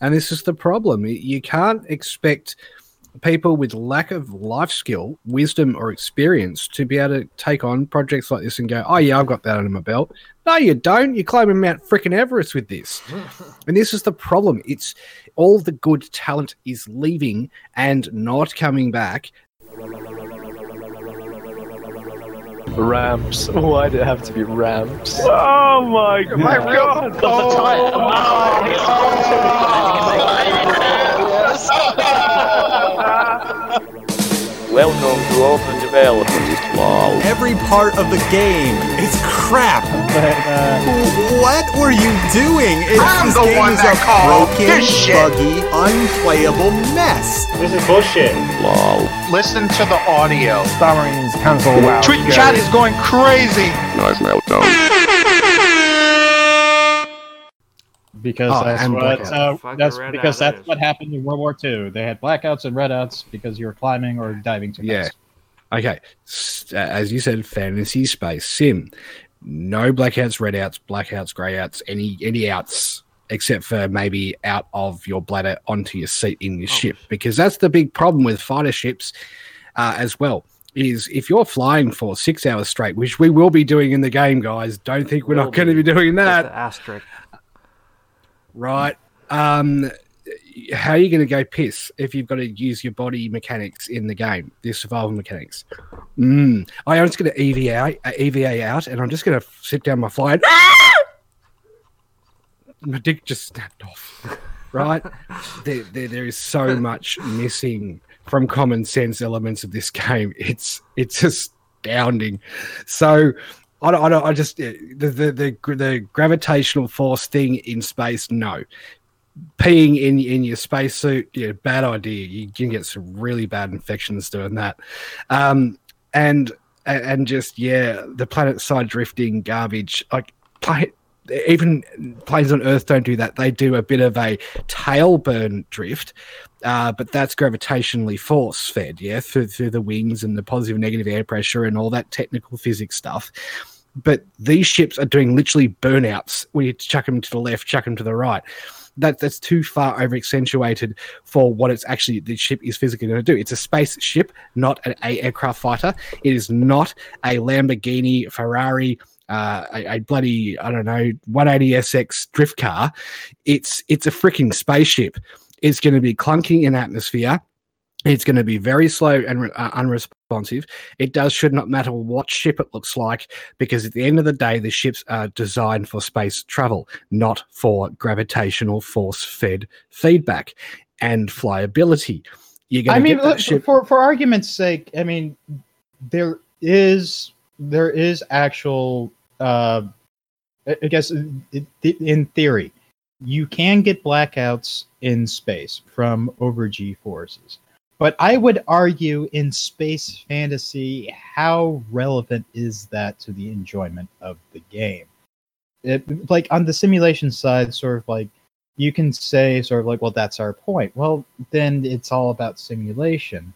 And this is the problem. You can't expect people with lack of life skill, wisdom, or experience to be able to take on projects like this and go, oh, yeah, I've got that under my belt. No, you don't. You're climbing Mount freaking Everest with this. and this is the problem. It's all the good talent is leaving and not coming back. Ramps. Why did it have to be ramps? Oh my My god! Oh Welcome to Open Development. Lol. Every part of the game is crap. But uh, What were you doing? It's, I'm this the game one is that a called broken, this shit. buggy, unplayable mess. This is bullshit. Lol. Listen to the audio. Stammering console wow. Twitch chat is going crazy. Nice meltdown. Because Oh, that's what uh, that's because that's is. what happened in World War II. They had blackouts and redouts because you were climbing or diving too Yeah. fast. Okay. Uh, As you said, fantasy space sim. No blackouts, redouts, blackouts, greyouts, any any outs except for maybe out of your bladder onto your seat in your ship because that's the big problem with fighter ships uh, as well is if you're flying for six hours straight which we will be doing in the game guys don't think we're Will not going to be. be doing that the asterisk. Right. Um how are you going to go piss if you've got to use your body mechanics in the game the survival mechanics? Mm. i'm just going to eva uh, eva out and i'm just going to sit down my fly and my dick just snapped off. Right? There, there, there is so much missing from common sense elements of this game. It's it's astounding. So I, don't, I, don't, I just the, the the the gravitational force thing in space no. Peeing in in your spacesuit yeah bad idea. You can get some really bad infections doing that. Um and and just yeah the planet side drifting garbage like even planes on earth don't do that. They do a bit of a tail burn drift uh, but that's gravitationally force fed yeah through, through the wings and the positive and negative air pressure and all that technical physics stuff but these ships are doing literally burnouts where you chuck them to the left chuck them to the right that that's too far over accentuated for what it's actually the ship is physically going to do. It's a spaceship, not an aircraft fighter. It is not a Lamborghini, Ferrari, uh, a, a bloody I don't know 180SX drift car. It's it's a freaking spaceship. It's going to be clunking in atmosphere. It's going to be very slow and re- uh, unresponsive. It does should not matter what ship it looks like because at the end of the day, the ships are designed for space travel, not for gravitational force fed feedback and flyability. You're going I to mean, get look, ship. for for argument's sake, I mean, there is there is actual. Uh, I guess in theory, you can get blackouts in space from over G forces. But I would argue in space fantasy, how relevant is that to the enjoyment of the game? It, like on the simulation side, sort of like you can say, sort of like, well, that's our point. Well, then it's all about simulation.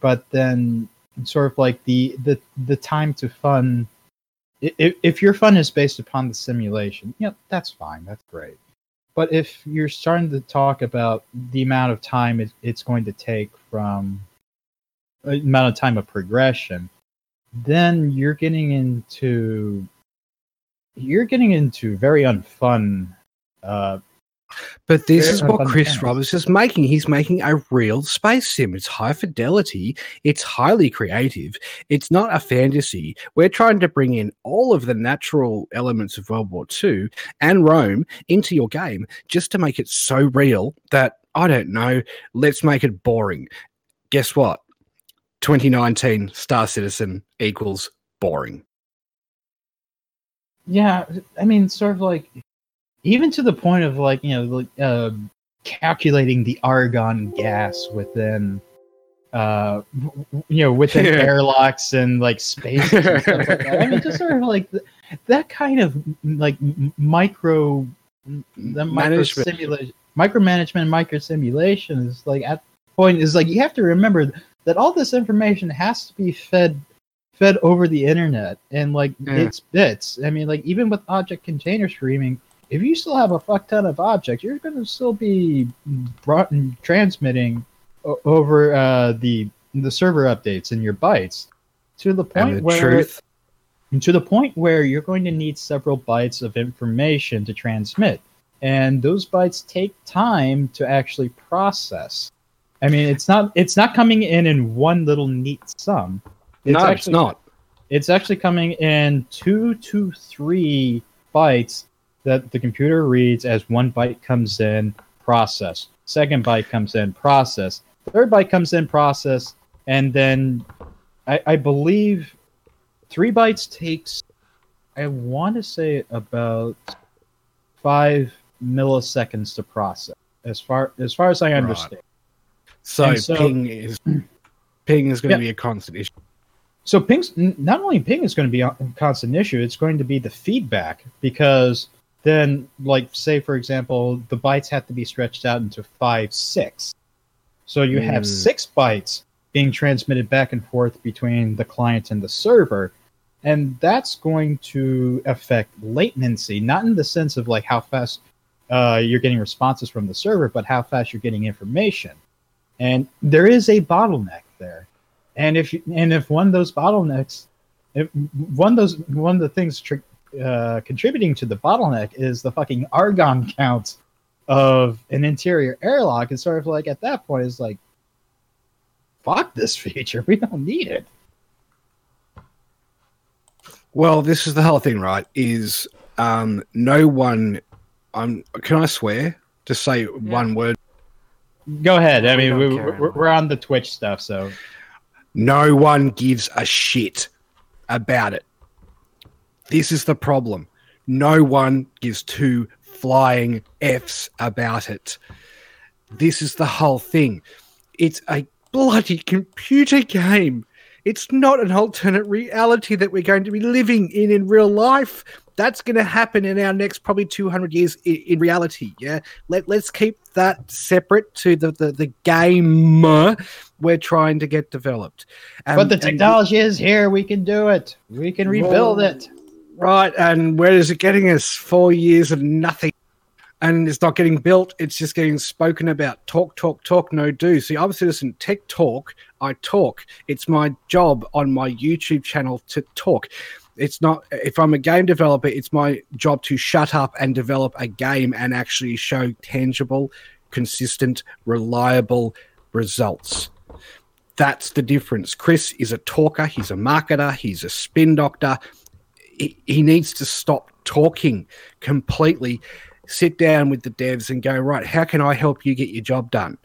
But then, sort of like the the the time to fun. If, if your fun is based upon the simulation, yeah, that's fine. That's great. But if you're starting to talk about the amount of time it, it's going to take from uh, amount of time of progression, then you're getting into you're getting into very unfun. Uh, But this Very is what Chris. Roberts is making. He's making a real space sim. It's high fidelity. It's highly creative. It's not a fantasy. We're trying to bring in all of the natural elements of World War II and Rome into your game just to make it so real that I don't know. Let's make it boring. Guess what? 2019 Star Citizen equals boring. yeah, I mean, sort of like even to the point of like you know like uh, calculating the argon gas within uh you know within Yeah. airlocks and like space and stuff like that. i mean just sort of like th- that kind of like micro the micro simulation micromanagement micro simulation is like at point is like you have to remember that all this information has to be fed fed over the internet and like Yeah. it's bits i mean like even with object container streaming if you still have a fuck ton of objects, you're going to still be brought and transmitting o- over uh, the the server updates and your bytes to the And point the where truth, to the point where you're going to need several bytes of information to transmit. And those bytes take time to actually process. I mean it's not it's not coming in in one little neat sum. No, it's actually, not. it's actually coming in two to three bytes that the computer reads as one byte comes in process. Second byte comes in process. Third byte comes in process. And then i, I believe three bytes takes i want to say about five milliseconds to process as far as far as i understand. So, so- ping is ping is going Yeah. to be a constant issue. So ping's not only ping is going to be a constant issue, it's going to be the feedback because then, like, say for example, the bytes have to be stretched out into five, six. So you have Mm. six bytes being transmitted back and forth between the client and the server, and that's going to affect latency, not in the sense of like how fast uh, you're getting responses from the server, but how fast you're getting information. And there is a bottleneck there and if you, and if one of those bottlenecks if one of those one of the things tr- uh, contributing to the bottleneck is the fucking argon count of an interior airlock it's sort of like at that point it's like fuck this feature we don't need it Well, this is the whole thing, right? Is um, no one. I'm. can I swear? to say one word. go ahead i mean don't we, we're, we're on the twitch stuff so No one gives a shit about it. This is the problem. No one gives two flying F's about it. This is the whole thing. It's a bloody computer game. It's not an alternate reality that we're going to be living in in real life. That's going to happen in our next probably 200 years in, in reality. Yeah. Let, let's keep that separate to the, the, the game we're trying to get developed. Um, but the technology is here we can do it we can rebuild Well, it Right, and where is it getting us? Four years of nothing. And it's not getting built, it's just getting spoken about. Talk, talk, talk, no do. See, I'm a citizen tech talk. I talk. It's my job on my YouTube channel to talk. It's not, if I'm a game developer, it's my job to shut up and develop a game and actually show tangible, consistent, reliable results. That's the difference. Chris is a talker, he's a marketer, he's a spin doctor he, needs to stop talking completely sit down with the devs and go right how can i help you get your job done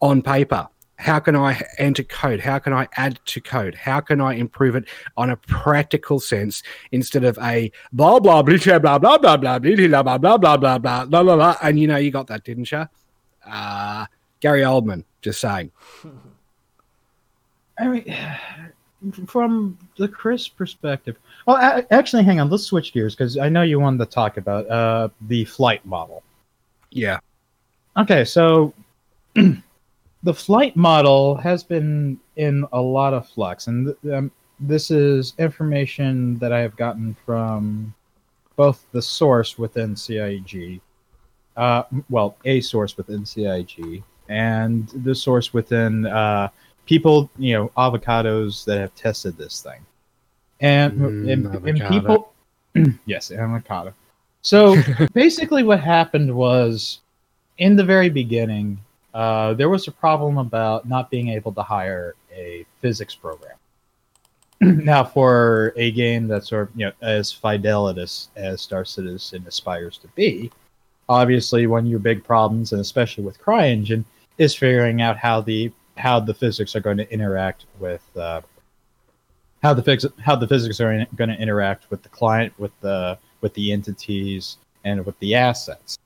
on paper how can i enter code how can i add to code how can i improve it on a practical sense instead of a blah blah blah blah blah blah blah blah blah blah blah blah blah blah blah blah blah blah and you know you got that didn't you uh gary oldman just saying I mean, from the Chris perspective. Well, a- actually, hang on. Let's switch gears because I know you wanted to talk about uh, the flight model. yeah Okay, so the flight model has been in a lot of flux, and th- um, this is information that I have gotten from both the source within CIG, uh, well, a source within CIG, and the source within uh, people, you know, avocados that have tested this thing, and Mm, and, and people, yes, avocado. So basically, what happened was in the very beginning, uh, there was a problem about not being able to hire a physics program. now, for a game that's sort of you know as fidelitous as Star Citizen aspires to be, obviously one of your big problems, and especially with CryEngine, is figuring out how the how the physics are going to interact with uh, how the how the physics are in- going to interact with the client, with the with the entities, and with the assets.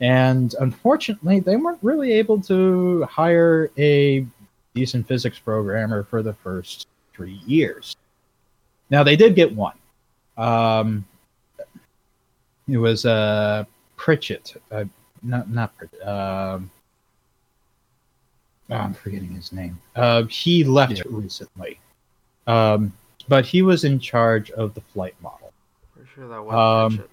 And unfortunately, they weren't really able to hire a decent physics programmer for the first three years. Now they did get one. Um, it was uh, Pritchett, uh, not not Pritchett. Um, oh, I'm forgetting his name. Uh, he left Yeah. recently, um, but he was in charge of the flight model. Pretty sure that was Um,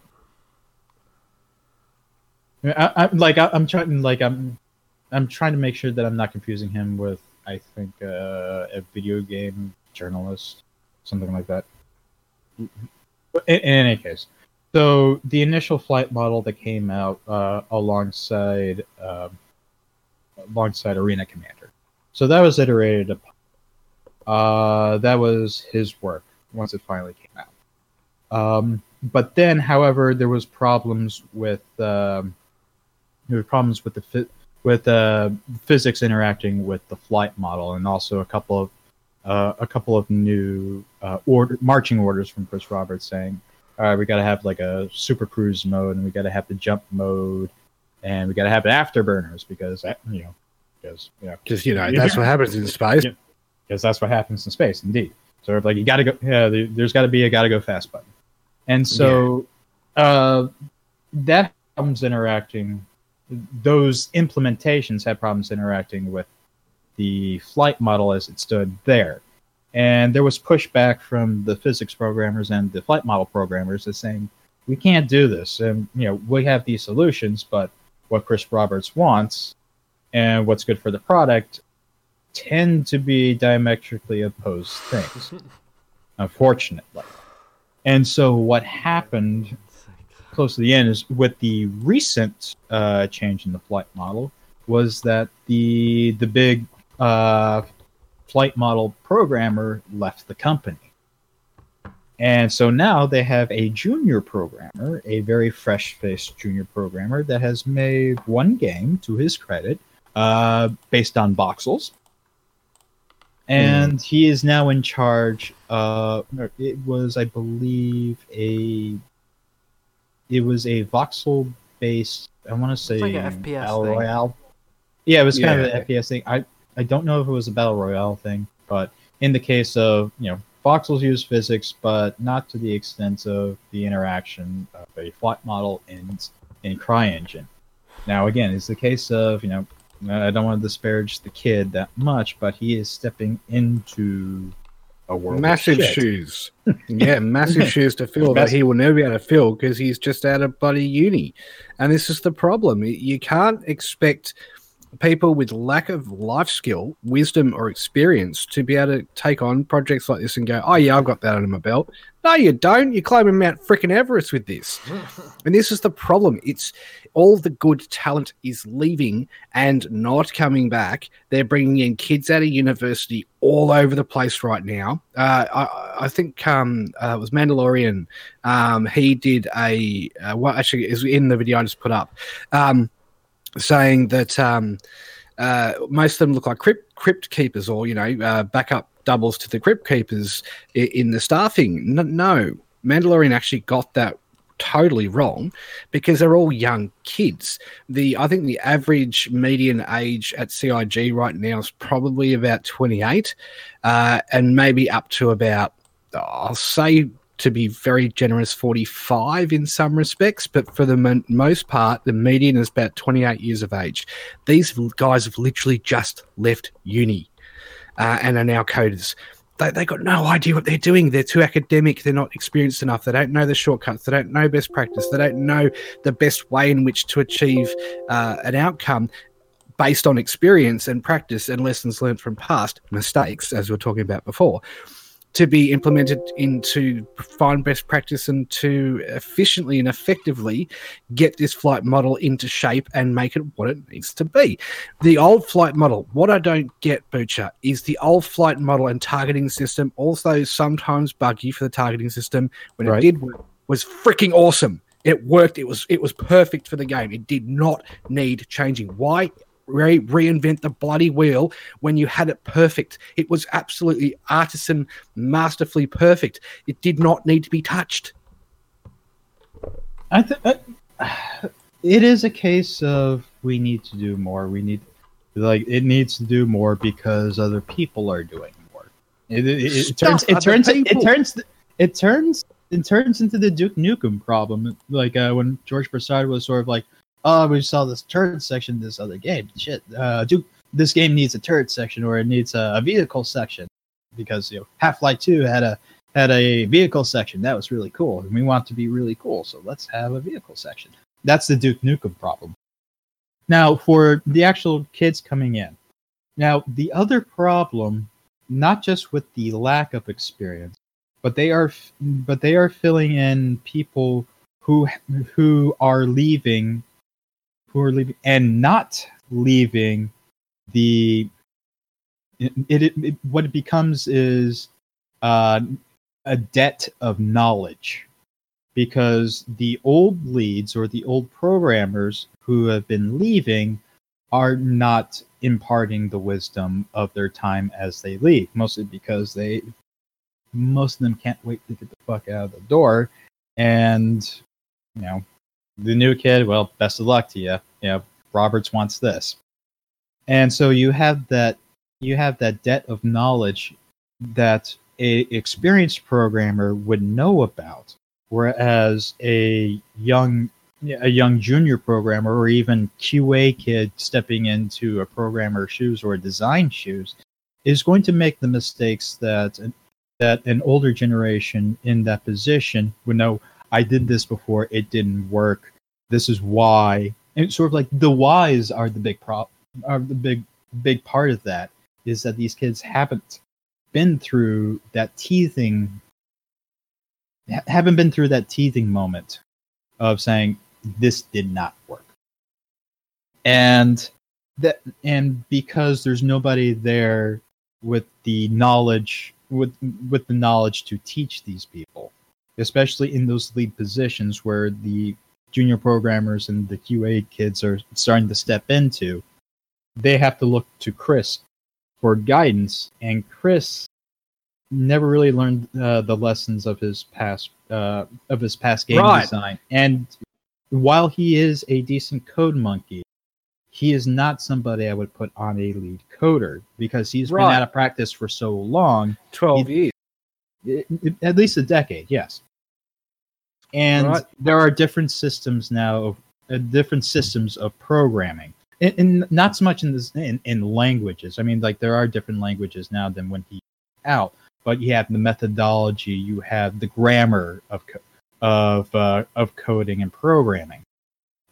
I, I, like I, I'm trying, like I'm, I'm trying to make sure that I'm not confusing him with, I think, uh, a video game journalist, something like that. In, in any case, so the initial flight model that came out uh, alongside, um, alongside Arena Commander, so that was iterated upon. Uh, that was his work once it finally came out. Um, but then, however, there was problems with um, there were problems with the fi- with uh, physics interacting with the flight model, and also a couple of uh, a couple of new uh, order marching orders from Chris Roberts saying, "All right, we got to have like a super cruise mode, and we got to have the jump mode, and we got to have afterburners because that, you know because you know Because you know that's what happens in space. Yeah. because that's what happens in space, indeed. So like you got to go, yeah, there, there's got to be a got to go fast button, and so uh, that problems interacting. Those implementations had problems interacting with the flight model as it stood there, and there was pushback from the physics programmers and the flight model programmers as saying we can't do this, and you know we have these solutions, but what Chris Roberts wants and what's good for the product tend to be diametrically opposed things, unfortunately. And so, what happened close to the end is with the recent uh, change in the flight model was that the the big uh, flight model programmer left the company. And so now they have a junior programmer, a very fresh faced junior programmer that has made one game to his credit uh, based on voxels. And he is now in charge. Uh, it was, I believe, a it was a voxel based. I want to say like a FPS battle thing. royale. Yeah, it was kind of an FPS thing. I I don't know if it was a battle royale thing, but in the case of you know voxels use physics, but not to the extent of the interaction of a flight model in in CryEngine. Now, again, it's the case of you know I don't want to disparage the kid that much, but he is stepping into a world of Massive shoes. Yeah, massive shoes to fill that he will never be able to fill because he's just out of bloody uni. And this is the problem. You can't expect people with lack of life skill, wisdom, or experience to be able to take on projects like this and go, oh, yeah, I've got that under my belt. No, you don't. You're climbing Mount freaking Everest with this. and this is the problem. It's all the good talent is leaving and not coming back. They're bringing in kids out of university all over the place right now. Uh, I, I think um, uh, it was Mandalorian. Um, he did a uh, well, actually, is in the video I just put up, um, saying that um, uh, most of them look like crypt, crypt keepers or you know uh, backup doubles to the crypt keepers in, in the staffing. N- no, Mandalorian actually got that totally wrong because they're all young kids. The I think the average median age at CIG right now is probably about 28, uh, and maybe up to about I'll say to be very generous 45 in some respects, but for the mon- most part, the median is about 28 years of age. These guys have literally just left uni uh, and are now coders they, they got no idea what they're doing. They're too academic. They're not experienced enough. They don't know the shortcuts. They don't know best practice. They don't know the best way in which to achieve uh, an outcome based on experience and practice and lessons learned from past mistakes, as we were talking about before, to be implemented into find best practice and to efficiently and effectively get this flight model into shape and make it what it needs to be. The old flight model, what I don't get, Butcher, is the old flight model and targeting system, also sometimes buggy for the targeting system when Right. it did work, was freaking awesome. It worked. It was it was perfect for the game. It did not need changing. Why re- reinvent the bloody wheel when you had it perfect? It was absolutely artisan, masterfully perfect. It did not need to be touched. I think it is a case of we need to do more. We need like it needs to do more because other people are doing more. It, it, it, turns it turns it turns it turns it turns into the Duke Nukem problem. Like uh, when George Broussard was sort of like, "Oh, we saw this turret section this other game. Shit, uh, Duke, this game needs a turret section or it needs a, a vehicle section because you know Half Life Two had a had a vehicle section that was really cool, and we want to be really cool, so let's have a vehicle section. that's the Duke Nukem problem. Now, for the actual kids coming in, now the other problem, not just with the lack of experience, but they are but they are filling in people who who are leaving, who are leaving and not leaving the it, it, it what it becomes is uh, a debt of knowledge. Because the old leads or the old programmers who have been leaving are not imparting the wisdom of their time as they leave mostly because they most of them can't wait to get the fuck out of the door. And you know the new kid well best of luck to you you know roberts wants this. And so you have that you have that debt of knowledge that a experienced programmer would know about whereas a young a young junior programmer or even QA kid stepping into a programmer's shoes or design shoes is going to make the mistakes that that an older generation in that position would know I did this before it didn't work. This is why. And sort of like the whys are the big prop are the big big part of that is that these kids haven't been through that teething haven't been through that teething moment of saying this did not work. And that and because there's nobody there with the knowledge with with the knowledge to teach these people especially in those lead positions where the junior programmers and the qa kids are starting to step into they have to look to chris for guidance and chris never really learned uh, the lessons of his past uh, of his past game Right. design. And while he is a decent code monkey, he is not somebody I would put on a lead coder because he's Right. been out of practice for so long, 12 years. At least a decade. Yes. And Right. there are different systems now of uh, different systems of programming. And, and not so much in this in, in languages. I mean, like there are different languages now than when he out but you have the methodology, you have the grammar of co- of uh, of coding and programming,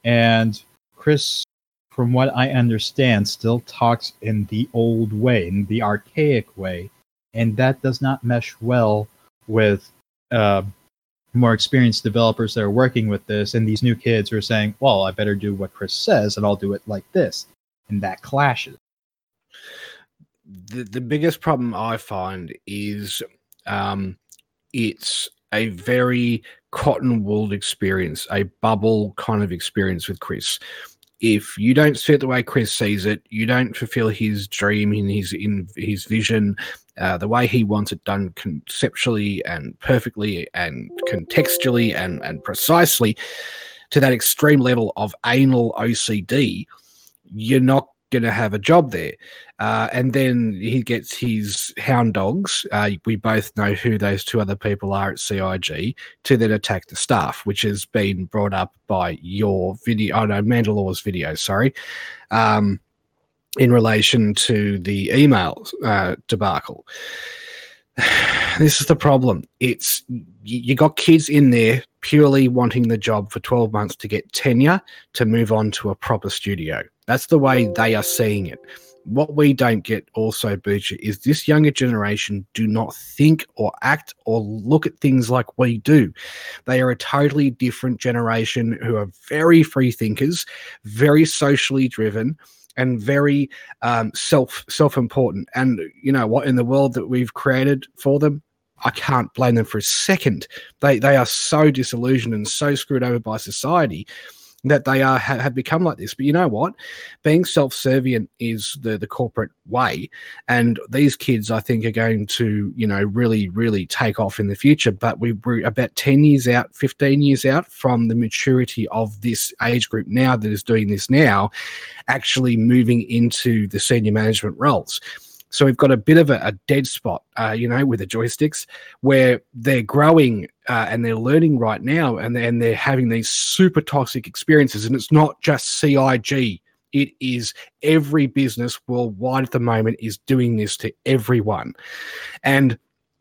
and Chris, from what I understand, still talks in the old way, in the archaic way, and that does not mesh well with uh, more experienced developers that are working with this, and these new kids who are saying, "Well, I better do what Chris says, and I'll do it like this," and that clashes. the, the biggest problem I find is um, it's a very cotton wool experience, a bubble kind of experience with Chris. If you don't see it the way Chris sees it, you don't fulfill his dream in his in his vision, uh, the way he wants it done conceptually and perfectly and contextually and and precisely to that extreme level of anal OCD, you're not going to have a job there. Uh, and then he gets his hound dogs. Uh, we both know who those two other people are at CIG to then attack the staff, which has been brought up by your video. Oh no, Mandalore's video. Sorry, um, in relation to the email uh, debacle. This is the problem. It's you, you got kids in there purely wanting the job for 12 months to get tenure to move on to a proper studio. That's the way they are seeing it what we don't get also, Butcher, is this younger generation do not think or act or look at things like we do. They are a totally different generation who are very free thinkers, very socially driven, and very um, self self important. And you know what? In the world that we've created for them, I can't blame them for a second. They they are so disillusioned and so screwed over by society that they are ha- have become like this. But you know what? Being self-servient is the the corporate way, and these kids, I think, are going to you know really really take off in the future. But we we're about ten years out, fifteen years out from the maturity of this age group now that is doing this now, actually moving into the senior management roles. So we've got a bit of a, a dead spot, uh, you know, with the joysticks where they're growing uh, and they're learning right now, and then they're having these super toxic experiences. And it's not just CIG; it is every business worldwide at the moment is doing this to everyone. And